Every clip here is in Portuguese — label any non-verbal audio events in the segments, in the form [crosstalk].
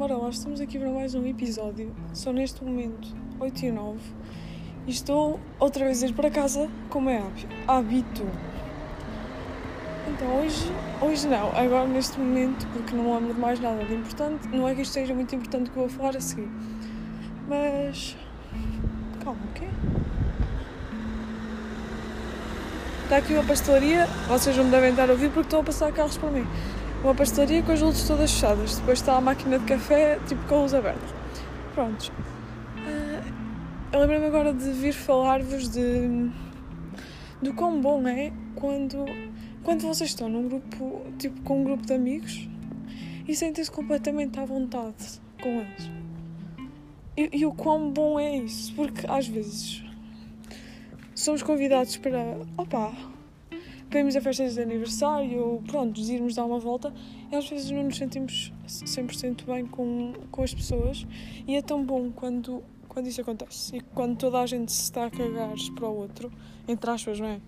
bora lá, estamos aqui para mais um episódio. São neste momento 8 e 9 e estou outra vez a ir para casa como é hábito. Então hoje, hoje não, agora neste momento, porque não lembro de mais nada de importante, não é que isto seja muito importante que eu vou falar a seguir. Mas. Calma, o quê? Está aqui uma pastelaria, vocês não me devem estar a ouvir porque estão a passar carros para mim uma pastelaria com as luzes todas fechadas. Depois está a máquina de café, tipo com a luz aberta. Prontos. Uh, eu lembrei-me agora de vir falar-vos de do quão bom é quando, quando vocês estão num grupo, tipo com um grupo de amigos e sentem-se completamente à vontade com eles. E, e o quão bom é isso, porque às vezes somos convidados para, vemos a festas de aniversário, ou pronto, irmos dar uma volta, às vezes não nos sentimos 100% bem com, com as pessoas, e é tão bom quando, quando isso acontece, e quando toda a gente se está a cagar para o outro, entre aspas, não é?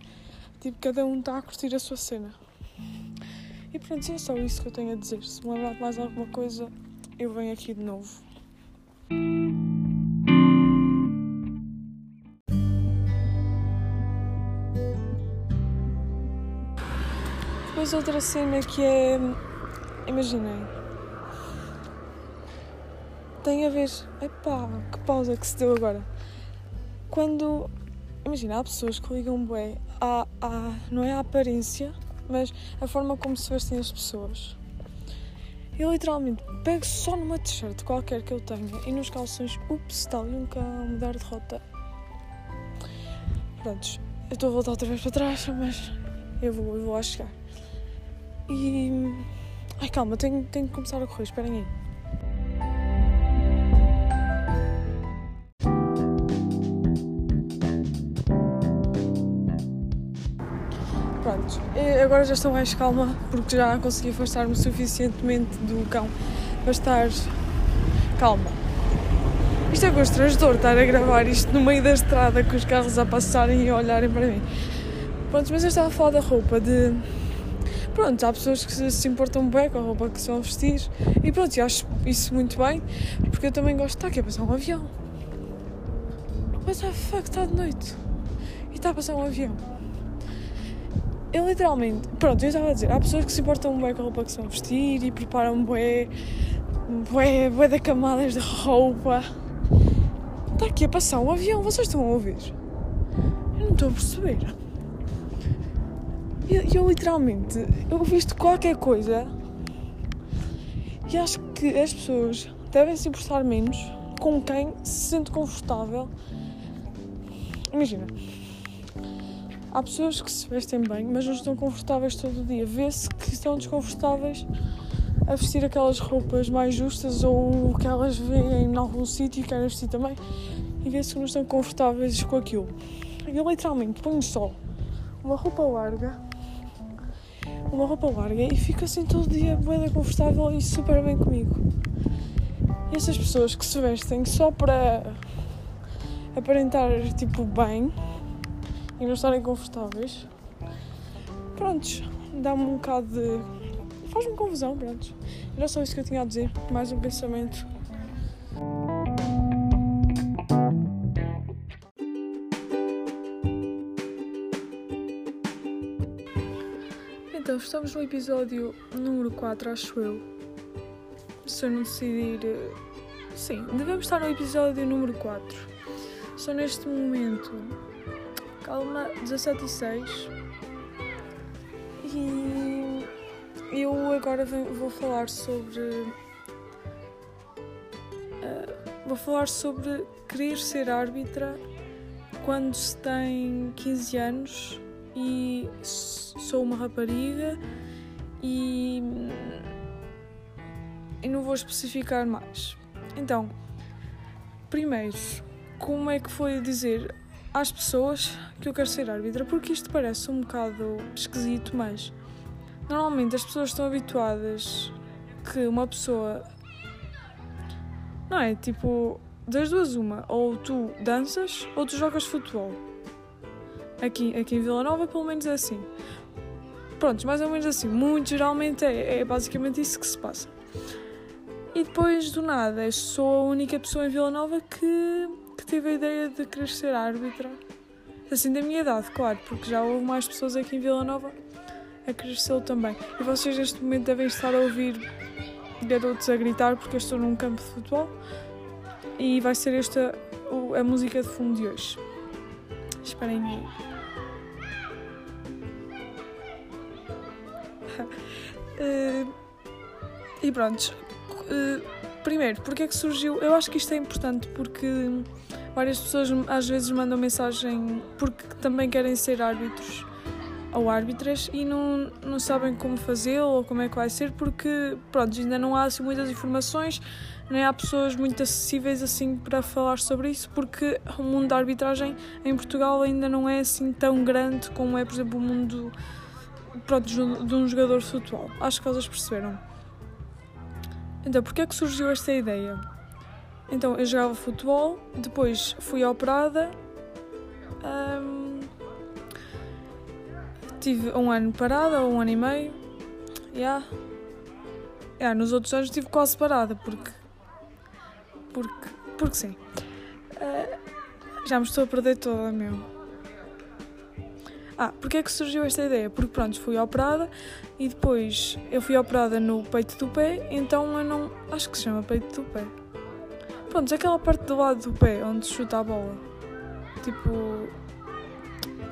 Tipo, cada um está a curtir a sua cena. E pronto, é só isso que eu tenho a dizer. Se me lembrar de mais alguma coisa, eu venho aqui de novo. Depois outra cena que é. Imaginem. Tem a ver. Epá, que pausa que se deu agora. Quando. Imagina, há pessoas que ligam bué à, à, não é a aparência, mas a forma como se vestem as pessoas. Eu literalmente pego só numa t-shirt qualquer que eu tenha e nos calções, ups, está ali um cão a mudar de rota. Prontos, eu estou a voltar outra vez para trás, mas eu vou, eu vou lá chegar. E. Ai, calma, tenho, tenho que começar a correr, esperem aí. Pronto, agora já estou mais calma porque já consegui afastar-me suficientemente do cão para estar calma. Isto é constrangedor estar a gravar isto no meio da estrada com os carros a passarem e a olharem para mim. Pronto, mas eu estava a falar da roupa, de Pronto, há pessoas que se importam bem com a roupa que são vestir e pronto, eu acho isso muito bem porque eu também gosto de estar aqui a passar um avião. What the fuck, está de noite e está a passar um avião. Eu literalmente, pronto, eu estava a dizer, há pessoas que se importam bem com a roupa que são vestir e preparam bué, bué, bué de camadas de roupa. Está aqui a passar um avião, vocês estão a ouvir? Eu não estou a perceber. Eu, eu literalmente, eu visto qualquer coisa e acho que as pessoas devem se importar menos com quem se sente confortável. Imagina, há pessoas que se vestem bem, mas não estão confortáveis todo o dia. Vê-se que estão desconfortáveis a vestir aquelas roupas mais justas ou que elas veem em algum sítio e querem vestir também. E vê-se que não estão confortáveis com aquilo. Eu literalmente ponho só uma roupa larga uma roupa larga e fico assim todo dia bem confortável e super bem comigo. E essas pessoas que se vestem só para aparentar tipo bem e não estarem confortáveis, prontos, dá-me um bocado de. faz-me confusão, prontos. Era só isso que eu tinha a dizer, mais um pensamento estamos no episódio número 4, acho eu. Se eu não decidir. Eh, sim, devemos estar no episódio número 4. Só neste momento. Calma, 17 e 6. E. Eu agora vou falar sobre. Uh, vou falar sobre querer ser árbitra quando se tem 15 anos e sou uma rapariga e, e não vou especificar mais. Então, primeiro, como é que foi dizer às pessoas que eu quero ser árbitra? Porque isto parece um bocado esquisito, mas normalmente as pessoas estão habituadas que uma pessoa. Não é? Tipo, das duas, uma. Ou tu danças ou tu jogas futebol. Aqui, aqui em Vila Nova, pelo menos é assim. Prontos, mais ou menos assim. Muito geralmente é, é basicamente isso que se passa. E depois, do nada, eu sou a única pessoa em Vila Nova que, que teve a ideia de querer ser árbitra. Assim, da minha idade, claro, porque já houve mais pessoas aqui em Vila Nova a querer ser também. E vocês, neste momento, devem estar a ouvir garotos a gritar porque eu estou num campo de futebol. E vai ser esta a música de fundo de hoje. Esperem aí. Uh, e pronto. Uh, primeiro, porque é que surgiu? Eu acho que isto é importante porque várias pessoas às vezes mandam mensagem porque também querem ser árbitros ou árbitras e não, não sabem como fazê-lo ou como é que vai ser porque pronto, ainda não há assim, muitas informações nem há pessoas muito acessíveis assim para falar sobre isso porque o mundo da arbitragem em Portugal ainda não é assim tão grande como é por exemplo o mundo pronto, de um jogador de futebol acho que vocês perceberam então, porquê é que surgiu esta ideia? Então, eu jogava futebol, depois fui operada, hum, tive um ano parada, um ano e meio, yeah. Yeah, nos outros anos estive quase parada, porque. Porque. Porque sim. Uh, já me estou a perder toda, meu. Ah, porque é que surgiu esta ideia? Porque pronto, fui operada e depois eu fui operada no peito do pé, então eu não. Acho que se chama peito do pé. Pronto, aquela parte do lado do pé onde se chuta a bola. Tipo.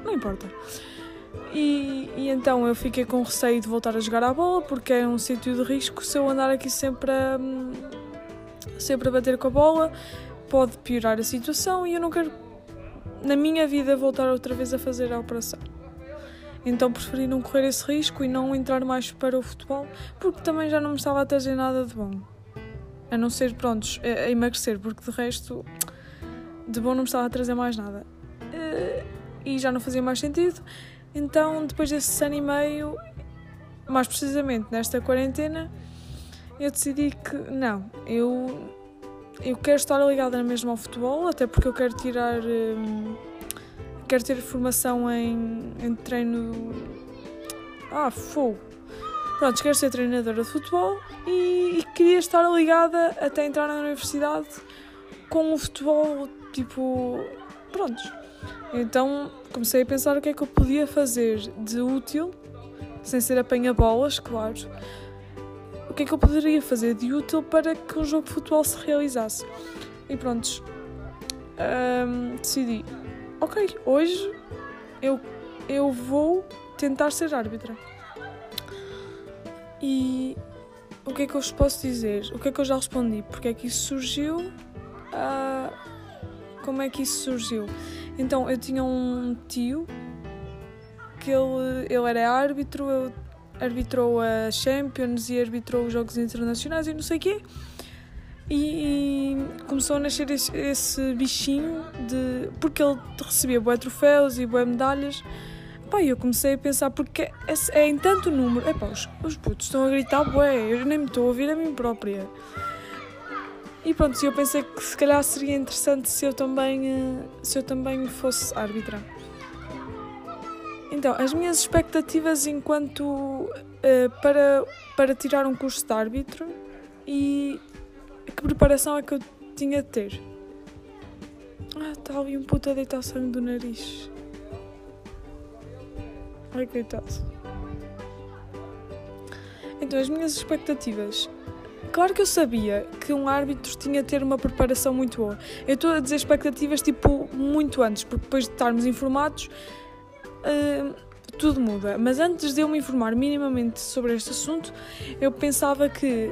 Não importa. E, e, então eu fiquei com receio de voltar a jogar a bola porque é um sítio de risco. Se eu andar aqui sempre a, sempre a bater com a bola, pode piorar a situação e eu não quero na minha vida voltar outra vez a fazer a operação. Então preferi não correr esse risco e não entrar mais para o futebol, porque também já não me estava a trazer nada de bom. A não ser, prontos, a, emagrecer, porque de resto, de bom não me estava a trazer mais nada. Eh, e já não fazia mais sentido. Então, depois desse ano e meio, mais precisamente nesta quarentena, eu decidi que não, eu, eu quero estar ligada mesmo ao futebol, até porque eu quero tirar. Hum, quero ter formação em, em treino. Ah, fogo! Pronto, quero ser treinadora de futebol e, e, queria estar ligada até entrar na universidade com o futebol, tipo. Prontos. Então comecei a pensar o que é que eu podia fazer de útil, sem ser apanha-bolas, claro. O que é que eu poderia fazer de útil para que um jogo de futebol se realizasse? E prontos, hum, decidi ok, hoje eu, eu vou tentar ser árbitra. E o que é que eu vos posso dizer? O que é que eu já respondi? Porque é que isso surgiu? Uh, como é que isso surgiu? Então, eu tinha um tio que ele, ele era árbitro, ele arbitrou a Champions e arbitrou os Jogos Internacionais e não sei o quê. E, começou a nascer esse, esse, bichinho de. porque ele recebia bué troféus e bué medalhas. Pá, eu comecei a pensar, porque é, é em tanto número. É os, os putos estão a gritar bué, eu nem me estou a ouvir a mim própria. E pronto, eu pensei que se calhar seria interessante se eu também, eh, se eu também fosse árbitra. Então, as minhas expectativas enquanto uh, para, para tirar um curso de árbitro e que preparação é que eu tinha de ter? Ah, está ali um puto a deitar sangue do nariz. Ai, coitado. Então, as minhas expectativas. Claro que eu sabia que um árbitro tinha de ter uma preparação muito boa. Eu estou a dizer expectativas tipo muito antes, porque depois de estarmos informados, tudo muda. Mas antes de eu me informar minimamente sobre este assunto, eu pensava que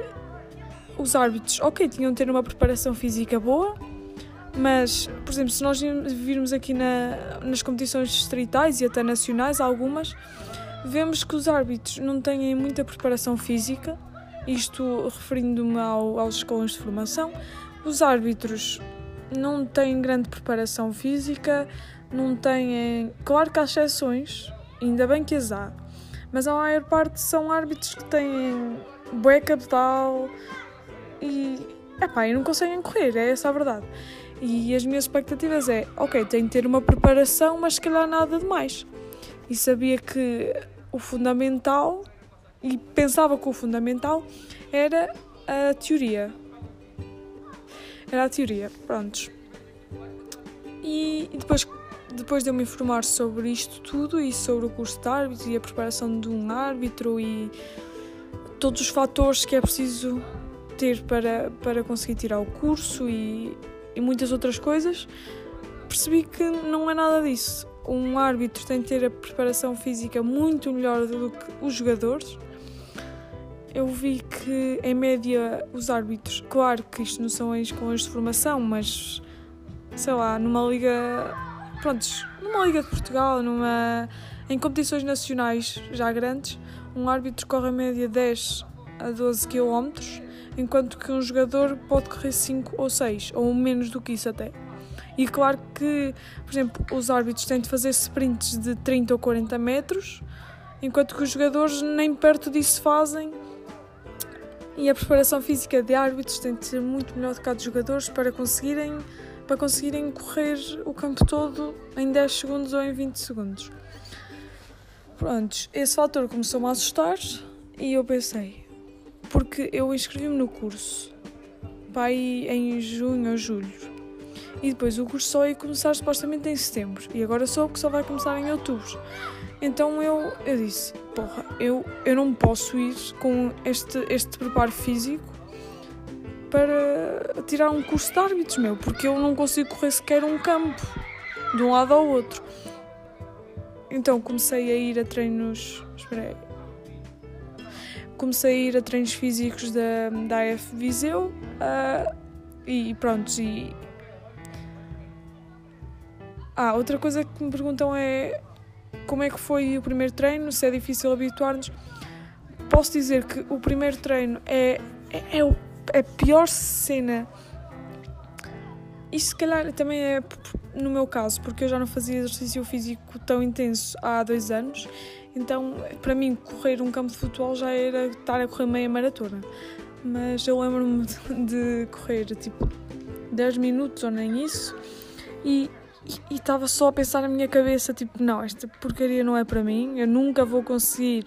os árbitros, ok, tinham de ter uma preparação física boa, mas, por exemplo, se nós virmos aqui na, nas competições distritais e até nacionais, algumas, vemos que os árbitros não têm muita preparação física, isto referindo-me ao, aos escolas de formação. Os árbitros não têm grande preparação física, não têm. Claro que há exceções, ainda bem que as há, mas a maior parte são árbitros que têm bué capital, e, epá, e não conseguem correr, é essa a verdade. E as minhas expectativas é, ok, tenho de ter uma preparação, mas se calhar nada demais. E sabia que o fundamental, e pensava que o fundamental era a teoria. Era a teoria, prontos. E, e depois, depois de eu me informar sobre isto tudo e sobre o curso de árbitro e a preparação de um árbitro e todos os fatores que é preciso ter para, para conseguir tirar o curso e, e muitas outras coisas, percebi que não é nada disso. Um árbitro tem de ter a preparação física muito melhor do que os jogadores. Eu vi que, em média, os árbitros, claro que isto não são escalões de formação, mas sei lá, numa liga, prontos, numa liga de Portugal, numa, em competições nacionais já grandes, um árbitro corre a média 10 a 12 km, enquanto que um jogador pode correr 5 ou 6, ou menos do que isso até. E claro que, por exemplo, os árbitros têm de fazer sprints de 30 ou 40 metros, enquanto que os jogadores nem perto disso fazem. E a preparação física de árbitros tem de ser muito melhor do que a de jogadores para conseguirem para conseguirem correr o campo todo em 10 segundos ou em 20 segundos. Prontos, esse fator começou-me a assustar e eu pensei, porque eu inscrevi-me no curso para ir em junho ou julho e depois o curso só ia começar supostamente em setembro e agora soube que só vai começar em outubro. Então eu, eu disse, porra, eu, eu não posso ir com este, este preparo físico para tirar um curso de árbitros, meu, porque eu não consigo correr sequer um campo de um lado ao outro. Então comecei a ir a treinos. Espera aí. Comecei a ir a treinos físicos da, da AF Viseu uh, e pronto. E... Ah, outra coisa que me perguntam é como é que foi o primeiro treino, se é difícil habituar-nos. Posso dizer que o primeiro treino é, é, é o a pior cena. Isso se calhar também é no meu caso, porque eu já não fazia exercício físico tão intenso há dois anos, então para mim correr um campo de futebol já era estar a correr meia maratona. Mas eu lembro-me [laughs] de correr tipo 10 minutos ou nem isso e estava só a pensar na minha cabeça, tipo, não, esta porcaria não é para mim, eu nunca vou conseguir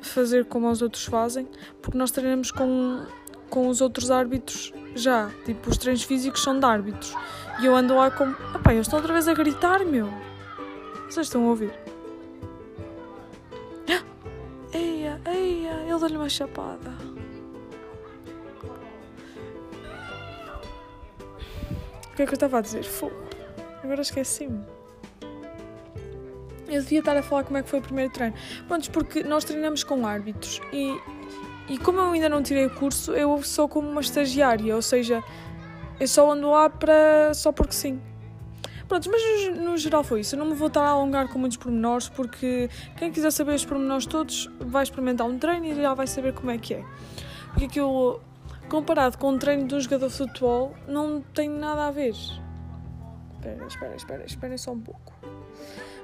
fazer como os outros fazem, porque nós treinamos com com os outros árbitros já. Tipo, os treinos físicos são de árbitros. E eu ando lá como. Epá, eles estão outra vez a gritar, meu. Vocês estão a ouvir? [gasps] Eia, eia, ele dá-lhe uma chapada. O que é que eu estava a dizer? Fogo. Agora esqueci-me. Eu devia estar a falar como é que foi o primeiro treino. Pronto, porque nós treinamos com árbitros e e como eu ainda não tirei o curso, eu sou como uma estagiária, ou seja, eu só ando lá para só porque sim. Pronto, mas no, geral foi isso. Eu não me vou estar a alongar com muitos pormenores, porque quem quiser saber os pormenores todos vai experimentar um treino e já vai saber como é que é. Porque aquilo, comparado com um treino de um jogador de futebol, não tem nada a ver. Espera, espera, espera, espera só um pouco.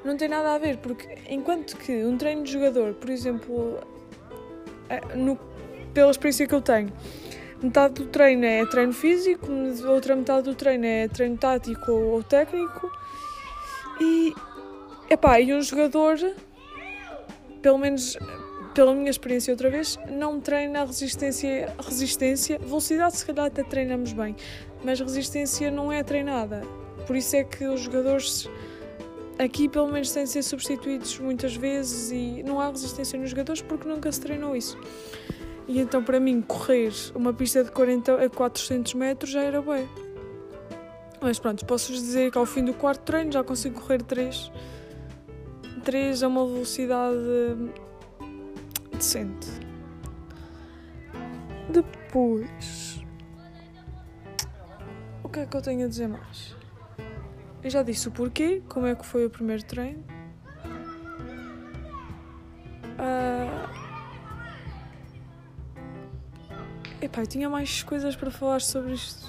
Não tem nada a ver, porque enquanto que um treino de jogador, por exemplo, é, no pela experiência que eu tenho. Metade do treino é treino físico, outra metade do treino é treino tático ou técnico. E, epá, e um jogador, pelo menos pela minha experiência outra vez, não treina resistência, resistência. Velocidade se calhar até treinamos bem, mas resistência não é treinada. Por isso é que os jogadores aqui pelo menos têm de ser substituídos muitas vezes e não há resistência nos jogadores porque nunca se treinou isso. E então, para mim, correr uma pista de 40 a 400 metros já era bem. Mas pronto, posso-vos dizer que ao fim do quarto treino já consigo correr 3. 3 a uma velocidade decente. Depois. O que é que eu tenho a dizer mais? Eu já disse o porquê, como é que foi o primeiro treino. Uh, Epá, eu tinha mais coisas para falar sobre isto.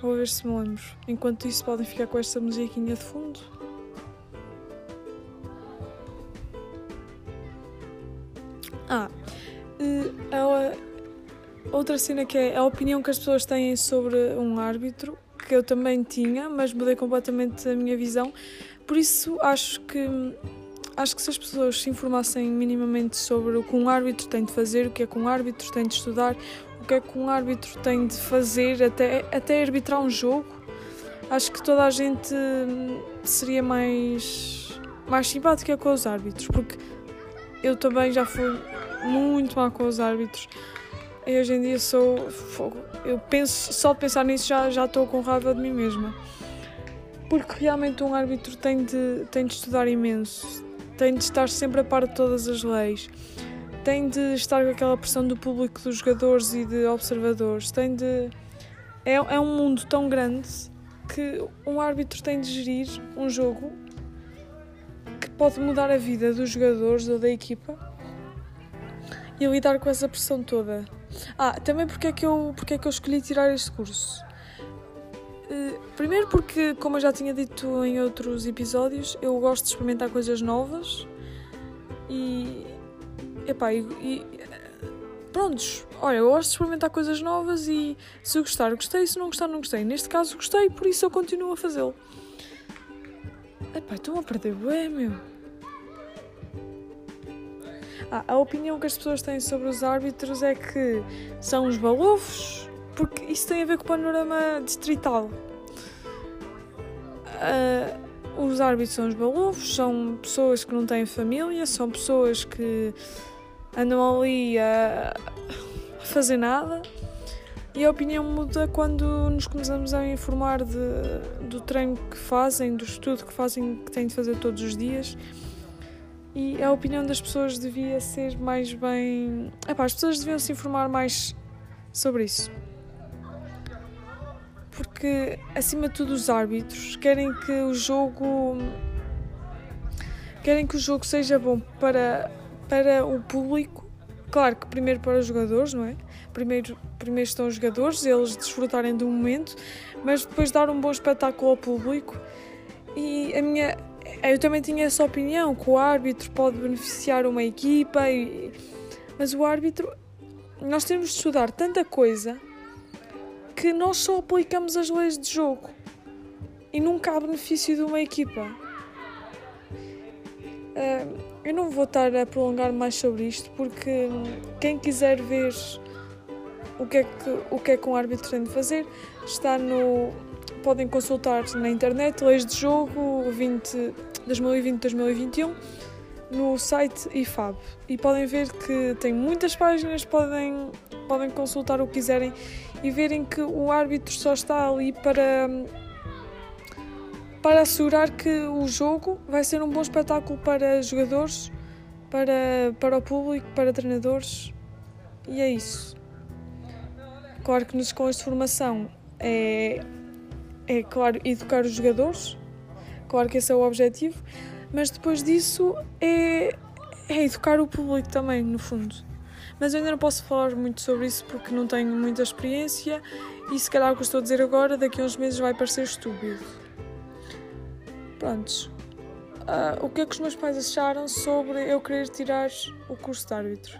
Vou ver se me lembro. Enquanto isso, podem ficar com esta musiquinha de fundo. Ah, a outra cena que é a opinião que as pessoas têm sobre um árbitro, que eu também tinha, mas mudei completamente a minha visão. Por isso, acho que acho que se as pessoas se informassem minimamente sobre o que um árbitro tem de fazer, o que é que um árbitro tem de estudar, o que é que um árbitro tem de fazer até, até arbitrar um jogo, acho que toda a gente hum, seria mais, mais simpática com os árbitros, porque eu também já fui muito mal com os árbitros. E hoje em dia sou fogo. Eu penso, só de pensar nisso já, já estou com raiva de mim mesma. Porque realmente um árbitro tem de, tem de estudar imenso, tem de estar sempre a par de todas as leis, tem de estar com aquela pressão do público, dos jogadores e de observadores, tem de. É, é um mundo tão grande que um árbitro tem de gerir um jogo que pode mudar a vida dos jogadores ou da equipa e lidar com essa pressão toda. Ah, também porque é que eu, porque é que eu escolhi tirar este curso? Uh, primeiro porque, como eu já tinha dito em outros episódios, eu gosto de experimentar coisas novas e. Epá, e, e prontos, olha, eu gosto de experimentar coisas novas e se eu gostar, gostei, se não gostar, não gostei. Neste caso, gostei, por isso eu continuo a fazê-lo. Epá, estão a perder bué, meu. Ah, a opinião que as pessoas têm sobre os árbitros é que são os balofos, porque isso tem a ver com o panorama distrital. Uh, os árbitros são os balofos, são pessoas que não têm família, são pessoas que andam ali a, a fazer nada. E a opinião muda quando nos começamos a informar de, do treino que fazem, do estudo que fazem, que têm de fazer todos os dias e a opinião das pessoas devia ser mais bem. Epá, as pessoas deviam se informar mais sobre isso. Porque, acima de tudo, os árbitros querem que o jogo. querem que o jogo seja bom para, para o público. Claro que primeiro para os jogadores, não é? Primeiro, primeiro estão os jogadores, eles desfrutarem do momento, mas depois dar um bom espetáculo ao público. E a minha, eu também tinha essa opinião que o árbitro pode beneficiar uma equipa, e... mas o árbitro, nós temos de estudar tanta coisa que nós só aplicamos as leis de jogo e nunca há benefício de uma equipa. Eu não vou estar a prolongar mais sobre isto porque quem quiser ver o que é que, o que, é que um árbitro tem de fazer está no podem consultar na internet leis de jogo 2020-2021 no site IFAB e podem ver que tem muitas páginas, podem, podem consultar o que quiserem e verem que o árbitro só está ali para, para assegurar que o jogo vai ser um bom espetáculo para jogadores, para, para o público, para treinadores e é isso. Claro que nos escolas de formação é é, claro, educar os jogadores, claro que esse é o objetivo, mas depois disso é, é educar o público também, no fundo. Mas eu ainda não posso falar muito sobre isso porque não tenho muita experiência e se calhar o que estou a dizer agora, daqui a uns meses vai parecer estúpido. Prontos. Uh, o que é que os meus pais acharam sobre eu querer tirar o curso de árbitro?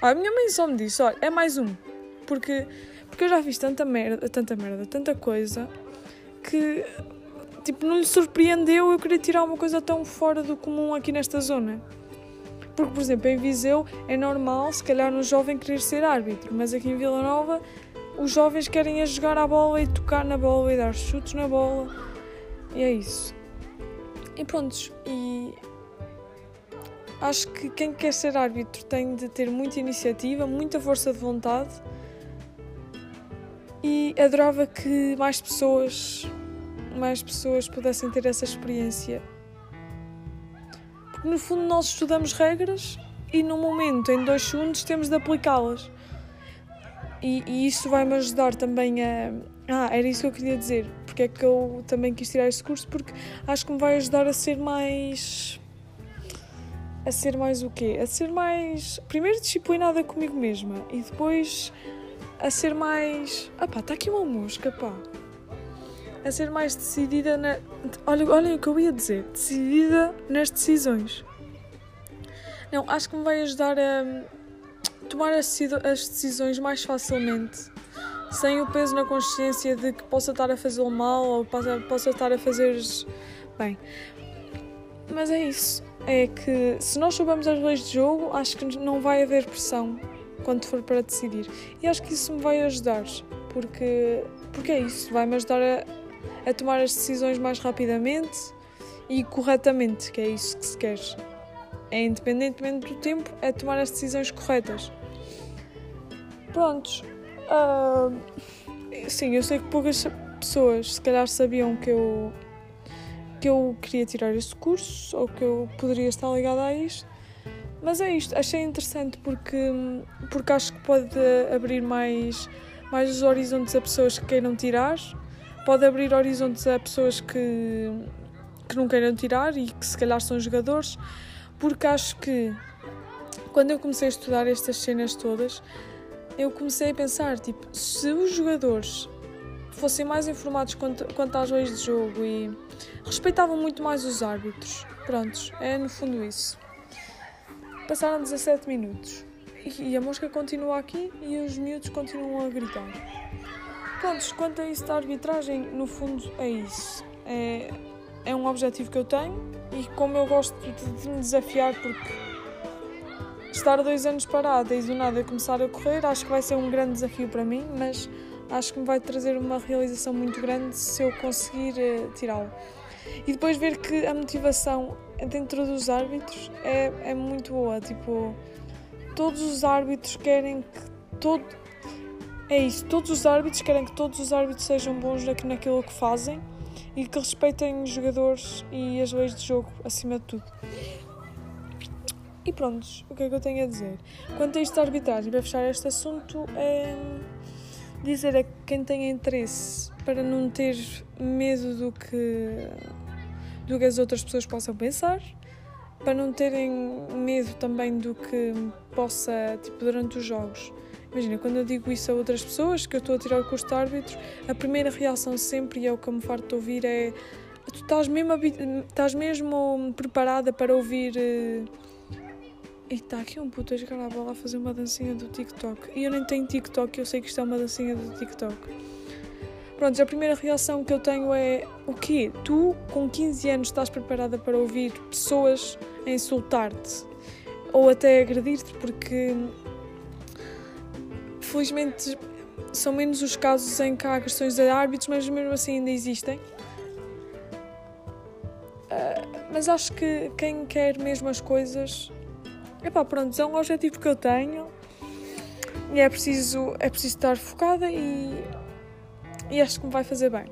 Ah, a minha mãe só me disse, olha, é mais um. Porque, porque eu já fiz tanta merda, tanta merda, tanta coisa que tipo, não lhe surpreendeu eu querer tirar uma coisa tão fora do comum aqui nesta zona. Porque, por exemplo, em Viseu é normal, se calhar, um jovem querer ser árbitro, mas aqui em Vila Nova os jovens querem a jogar a bola e tocar na bola e dar chutes na bola. E é isso. E prontos, e acho que quem quer ser árbitro tem de ter muita iniciativa, muita força de vontade e adorava que mais pessoas mais pessoas pudessem ter essa experiência porque no fundo nós estudamos regras e no momento em dois segundos temos de aplicá-las e, e, isso vai-me ajudar também a ah, era isso que eu queria dizer porque é que eu também quis tirar este curso porque acho que me vai ajudar a ser mais a ser mais o quê? A ser mais primeiro disciplinada comigo mesma e depois a ser mais. Ah pá, está aqui uma mosca, pá. A ser mais decidida na. Olha, olhem o que eu ia dizer. Decidida nas decisões. Não, acho que me vai ajudar a tomar as decisões mais facilmente. Sem o peso na consciência de que possa estar a fazê-lo mal ou possa, possa estar a fazer bem. Mas é isso. É que se nós soubermos as leis de jogo, acho que não vai haver pressão quando for para decidir. E acho que isso me vai ajudar, porque, porque é isso, vai-me ajudar a, a tomar as decisões mais rapidamente e corretamente, que é isso que se quer. É independentemente do tempo, é tomar as decisões corretas. Prontos. Uh, sim, eu sei que poucas pessoas se calhar sabiam que eu que eu queria tirar este curso ou que eu poderia estar ligada a isto. Mas é isto, achei interessante porque, porque acho que pode abrir mais, mais os horizontes a pessoas que queiram tirar, pode abrir horizontes a pessoas que, que não queiram tirar e que se calhar são jogadores, porque acho que quando eu comecei a estudar estas cenas todas, eu comecei a pensar, tipo, se os jogadores fossem mais informados quanto, quanto às leis de jogo e respeitavam muito mais os árbitros. Prontos, é no fundo isso. Passaram 17 minutos e a mosca continua aqui e os miúdos continuam a gritar. Prontos, quanto a isso da arbitragem, no fundo é isso. É, é um objetivo que eu tenho e como eu gosto de, de me desafiar porque estar dois anos parada e do nada começar a correr acho que vai ser um grande desafio para mim, mas acho que me vai trazer uma realização muito grande se eu conseguir uh, tirá-lo. E depois ver que a motivação dentro dos árbitros é, é muito boa. Tipo, todos os árbitros querem que todo. É isso, todos os árbitros querem que todos os árbitros sejam bons naquilo que fazem e que respeitem os jogadores e as leis de jogo acima de tudo. E pronto, o que é que eu tenho a dizer? Quanto a isto da arbitragem, para fechar este assunto, é dizer a quem tem interesse para não ter medo do que, do que as outras pessoas possam pensar, para não terem medo também do que possa, tipo, durante os jogos. Imagina, quando eu digo isso a outras pessoas, que eu estou a tirar o curso de árbitros, a primeira reação sempre, e é o que eu me farto de ouvir, é tu estás mesmo, estás mesmo preparada para ouvir uh, e está aqui um puto a jogar a bola a fazer uma dancinha do TikTok. E eu nem tenho TikTok, eu sei que isto é uma dancinha do TikTok. Pronto, a primeira reação que eu tenho é: o quê? Tu, com 15 anos, estás preparada para ouvir pessoas a insultar-te ou até agredir-te? Porque, felizmente, são menos os casos em que há agressões a árbitros, mas mesmo assim ainda existem. Uh, mas acho que quem quer mesmo as coisas Epá, pronto, é um objetivo que eu tenho e é preciso, é preciso estar focada e, e acho que me vai fazer bem.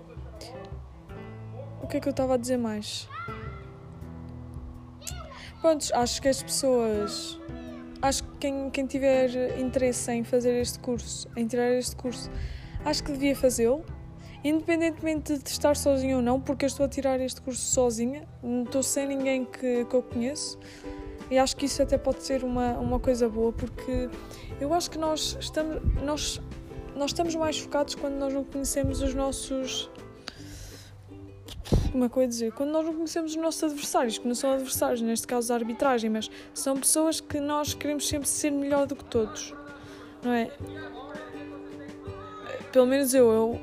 O que é que eu estava a dizer mais? Pronto, acho que as pessoas. Quem, quem tiver interesse em fazer este curso, em tirar este curso, acho que devia fazê-lo. Independentemente de estar sozinho ou não, porque eu estou a tirar este curso sozinha, não estou sem ninguém que, que eu conheço. E acho que isso até pode ser uma, uma coisa boa, porque eu acho que nós estamos, nós, nós estamos mais focados quando nós não conhecemos os nossos. Que eu ia dizer? Quando nós não conhecemos os nossos adversários, que não são adversários, neste caso a arbitragem, mas são pessoas que nós queremos sempre ser melhor do que todos, não é? Pelo menos eu, eu,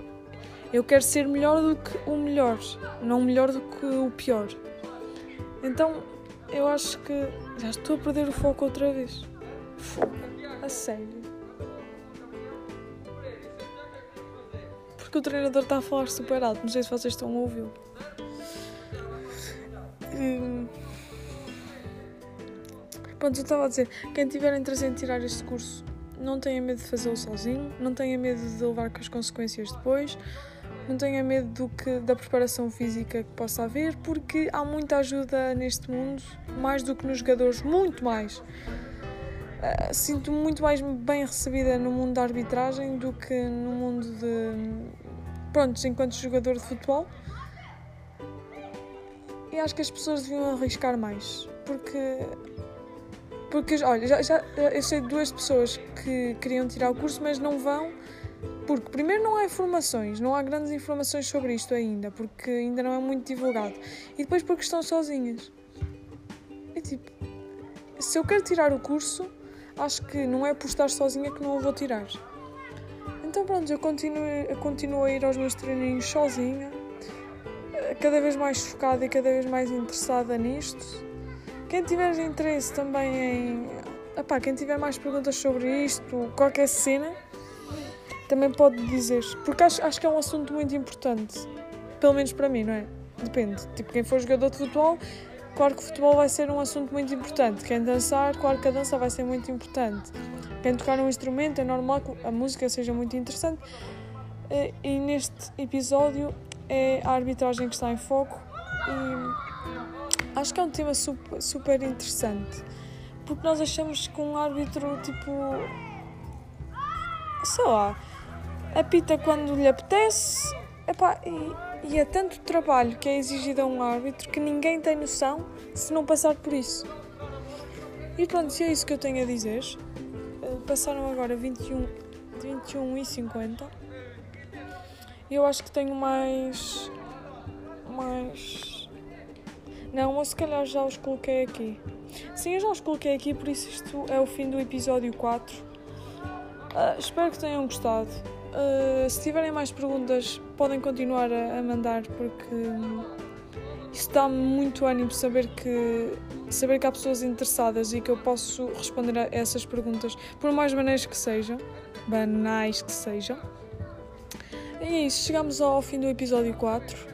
eu quero ser melhor do que o melhor, não melhor do que o pior. Então eu acho que já estou a perder o foco outra vez. Foco. A sério. Porque o treinador está a falar super alto. Não sei se vocês estão a ouvi-lo. Hum... Pronto, eu estava a dizer, quem tiver interesse em tirar este curso, não tenha medo de fazê-lo sozinho, não tenha medo de levar com as consequências depois, não tenha medo do que, da preparação física que possa haver, porque há muita ajuda neste mundo, mais do que nos jogadores, muito mais. Uh, Sinto-me muito mais bem recebida no mundo da arbitragem do que no mundo de. Pronto, enquanto jogador de futebol. E acho que as pessoas deviam arriscar mais, porque. Porque, olha, já, já eu sei de duas pessoas que queriam tirar o curso, mas não vão porque, primeiro, não há informações, não há grandes informações sobre isto ainda, porque ainda não é muito divulgado. E depois, porque estão sozinhas. É tipo, se eu quero tirar o curso, acho que não é por estar sozinha que não o vou tirar. Então, pronto, eu continuo, eu continuo a ir aos meus treininhos sozinha, cada vez mais focada e cada vez mais interessada nisto. Quem tiver interesse também em pá, quem tiver mais perguntas sobre isto, qualquer cena, também pode dizer. Porque acho, acho que é um assunto muito importante. Pelo menos para mim, não é? Depende. Tipo, quem for jogador de futebol, claro que o futebol vai ser um assunto muito importante. Quem dançar, claro que a dança vai ser muito importante. Quem tocar um instrumento, é normal que a música seja muito interessante. Eh, e neste episódio é a arbitragem que está em foco. E acho que é um tema super, interessante. Porque nós achamos que um árbitro, tipo. sei lá. apita quando lhe apetece. Epá, e, e é tanto trabalho que é exigido a um árbitro que ninguém tem noção se não passar por isso. E pronto, se é isso que eu tenho a dizer. Eh, passaram agora 21, 21 e 50. E eu acho que tenho mais. mais. Não, ou se calhar já os coloquei aqui. Sim, eu já os coloquei aqui, por isso isto é o fim do episódio 4. Uh, ah, espero que tenham gostado. Uh, se tiverem mais perguntas, podem continuar a, a mandar, porque isto dá-me muito ânimo saber que, saber que há pessoas interessadas e que eu posso responder a essas perguntas, por mais banais que sejam. Banais que sejam. É isso, chegamos ao fim do episódio 4.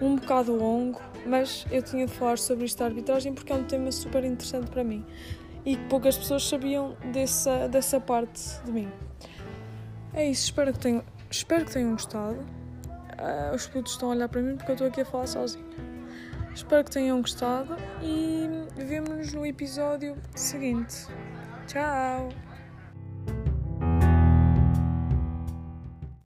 Um bocado longo, mas eu tinha de falar sobre isto da arbitragem porque é um tema super interessante para mim e que poucas pessoas sabiam dessa, dessa parte de mim. É isso, espero que tenham, espero que tenham gostado. Uh, os putos estão a olhar para mim porque eu estou aqui a falar sozinha. Espero que tenham gostado e vemo-nos no episódio seguinte. Tchau!